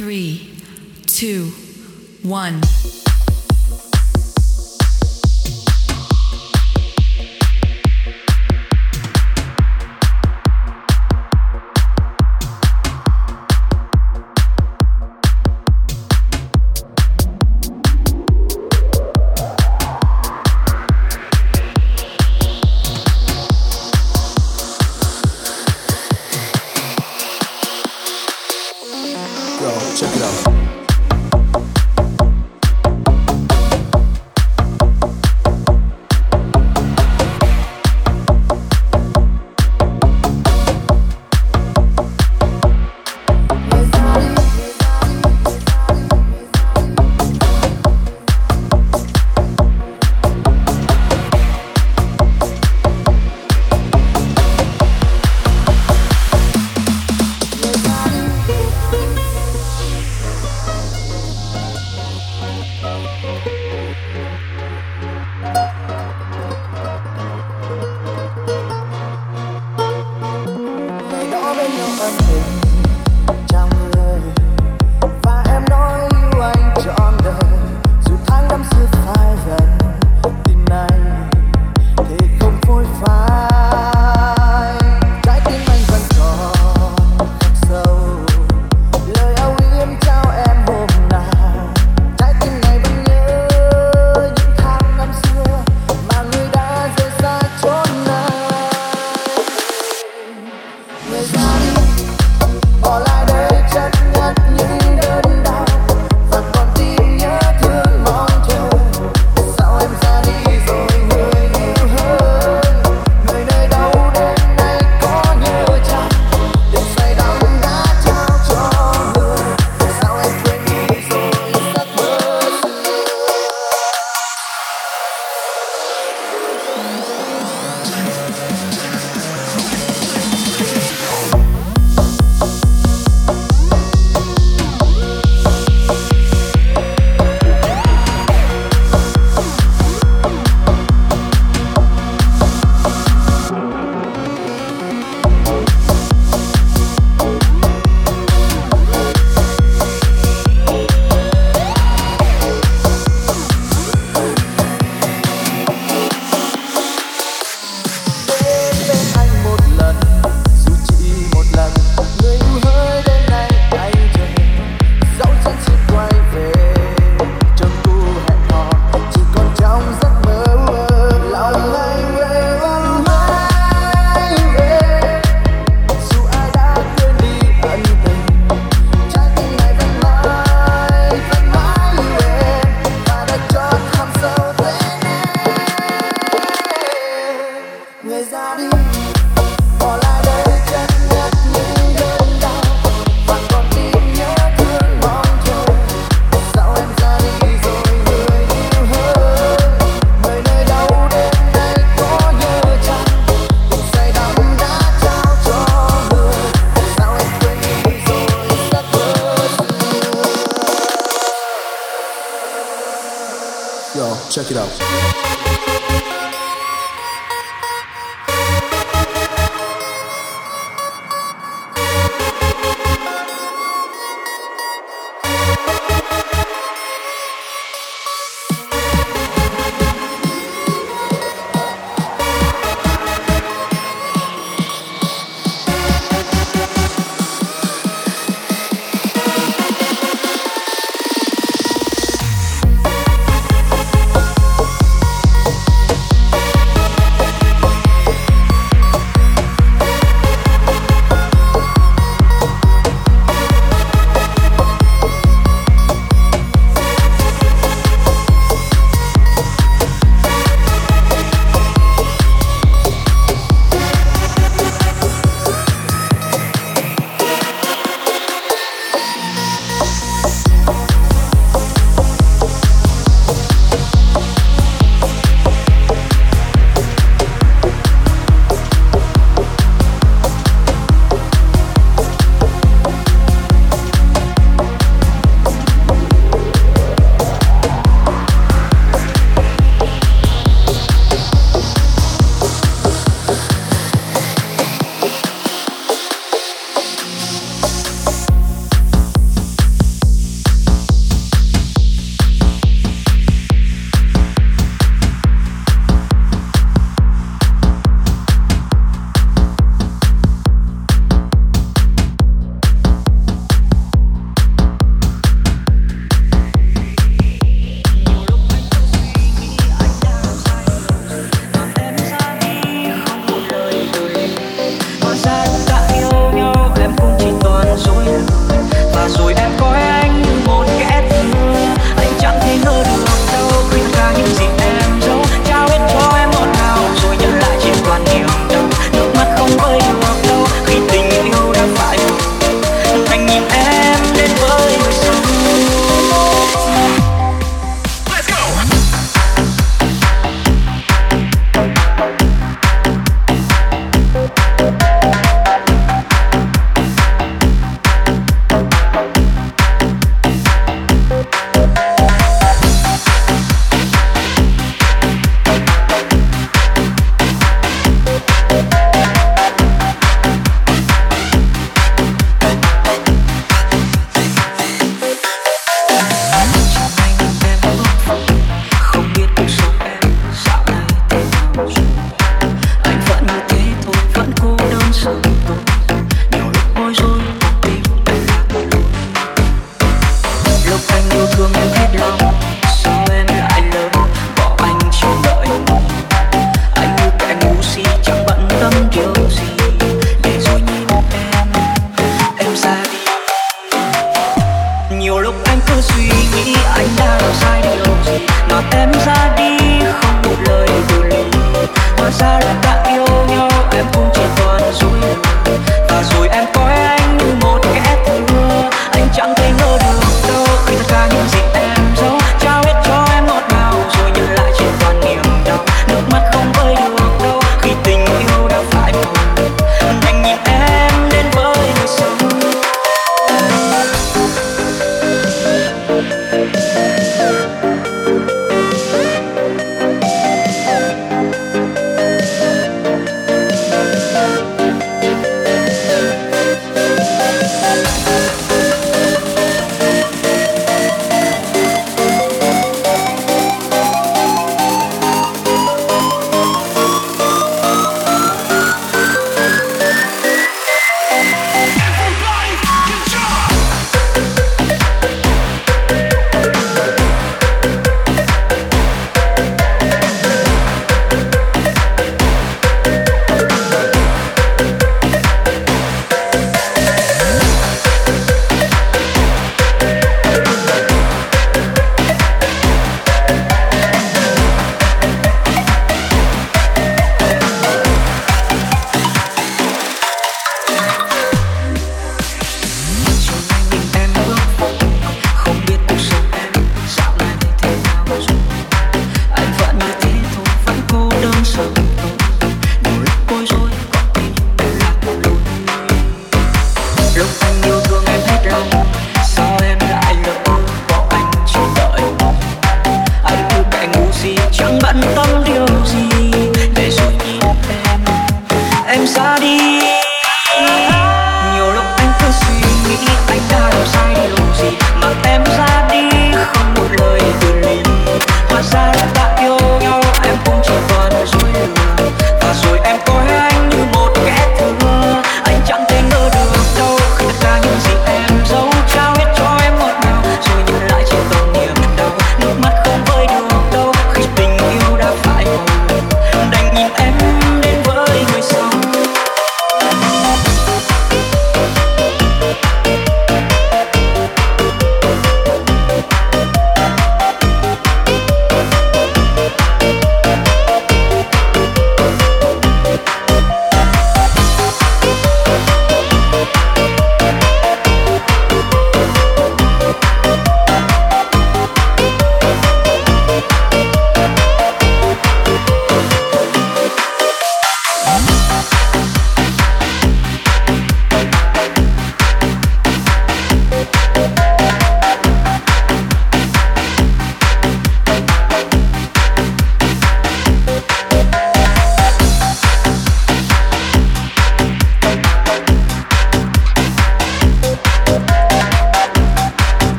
three, two, one.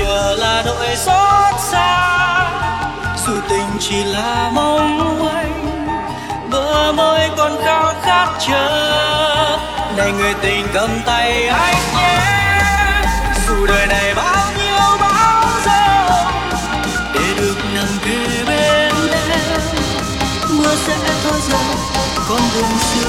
chừa là đội xót xa, dù tình chỉ là mong manh, bờ môi còn khao khát chờ. Này người tình cầm tay anh nhé, dù đời này bao nhiêu bão giông để được nằm kề bên em. Mưa sẽ thôi rồi con đường xưa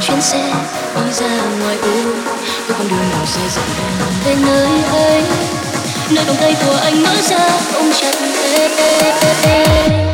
chuyến xe, đi ra ngoài ô với con đường nào xe dần đèn về nơi ấy nơi vòng tay của anh mở ra, ôm chặt em.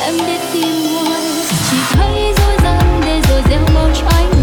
em biết tim nguôi chỉ thấy dối gian để rồi gieo mong cho anh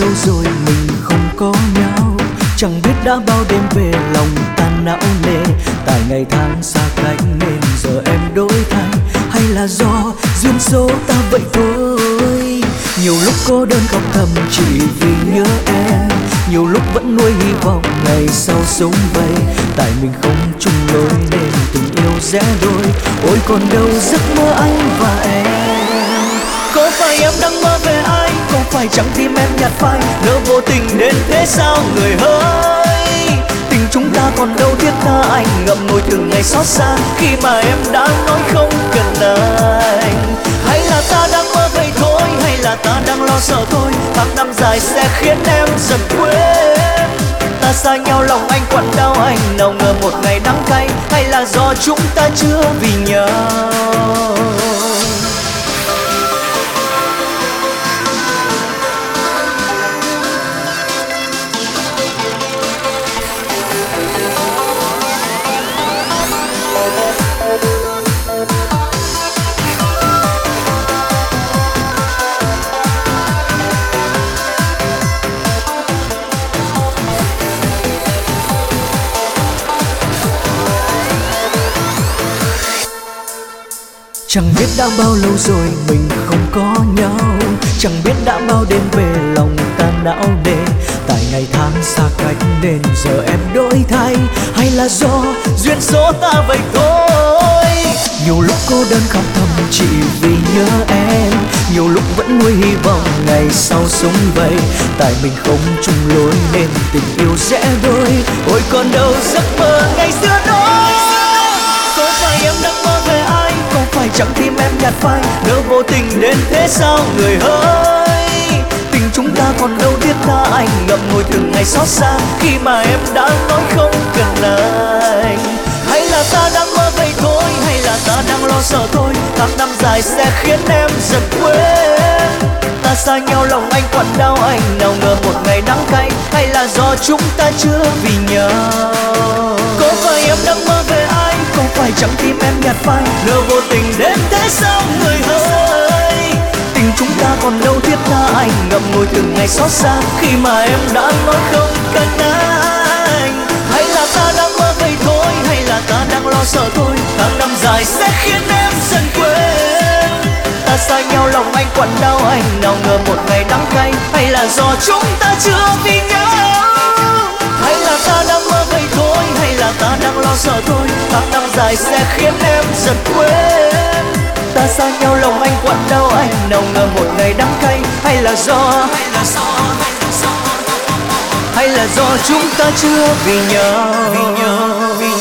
lâu rồi mình không có nhau. Chẳng biết đã bao đêm về lòng tan não nề. Tại ngày tháng xa cách nên giờ em đổi thay. Hay là do duyên số ta vậy thôi? Nhiều lúc cô đơn khóc thầm chỉ vì nhớ em. Nhiều lúc vẫn nuôi hy vọng ngày sau sống vậy tại mình không chung lối nên tình yêu rẽ đôi. Ôi còn đâu giấc mơ anh và em. Có phải em đang mơ phải chẳng tim em nhạt phai. Lỡ vô tình đến thế sao người hỡi? Tình chúng ta còn đâu thiết tha anh. Ngậm ngùi từng ngày xót xa, khi mà em đã nói không cần anh. Hay là ta đang mơ vậy thôi, hay là ta đang lo sợ thôi. Tháng năm dài sẽ khiến em dần quên. Ta xa nhau, lòng anh quặn đau anh. Nào ngờ một ngày đắng cay, hay là do chúng ta chưa vì nhau? Chẳng biết đã bao lâu rồi mình không có nhau. Chẳng biết đã bao đêm về lòng ta não nề. Tại ngày tháng xa cách nên giờ em đổi thay. Hay là do duyên số ta vậy thôi? Nhiều lúc cô đơn khóc thầm chỉ vì nhớ em. Nhiều lúc vẫn nuôi hy vọng ngày sau sống vậy Tại mình không chung lối nên tình yêu rẽ đôi. Ôi còn đâu giấc mơ ngày xưa đó. Có phải em đang mơ chẳng tim em nhạt phai Nỡ vô tình đến thế sao người hỡi Tình chúng ta còn đâu biết tha anh Ngậm ngùi từng ngày xót xa, Khi mà em đã nói không cần anh Hay là ta đang mơ vậy thôi, Hay là ta đang lo sợ thôi, Tháng năm dài sẽ khiến em dần quên. Ta xa nhau lòng anh quặn đau, anh Nào ngờ một ngày đắng cay, Hay là do chúng ta chưa vì nhau. Có phải em đang mơ về ai? Không phải chẳng tim em nhạt phai. Lỡ vô tình đến thế sao người hỡi? Tình chúng ta còn đâu thiết tha anh Ngậm ngùi từng ngày xót xa. Khi mà em đã nói không cần anh Hay là ta đang mơ vậy thôi Hay là ta đang lo sợ thôi. Tháng năm dài sẽ khiến em dần quên. Ta xa nhau lòng anh quặn đau anh Nào ngờ một ngày đắng cay. Hay là do chúng ta chưa vì Tháng sẽ khiến em dần quên. Ta xa nhau lòng anh quặn đau, anh Nào ngờ một ngày đắng cay. Hay là do Hay là do Hay là do, Hay là do chúng ta chưa vì nhau? Vì nhau Vì nhau.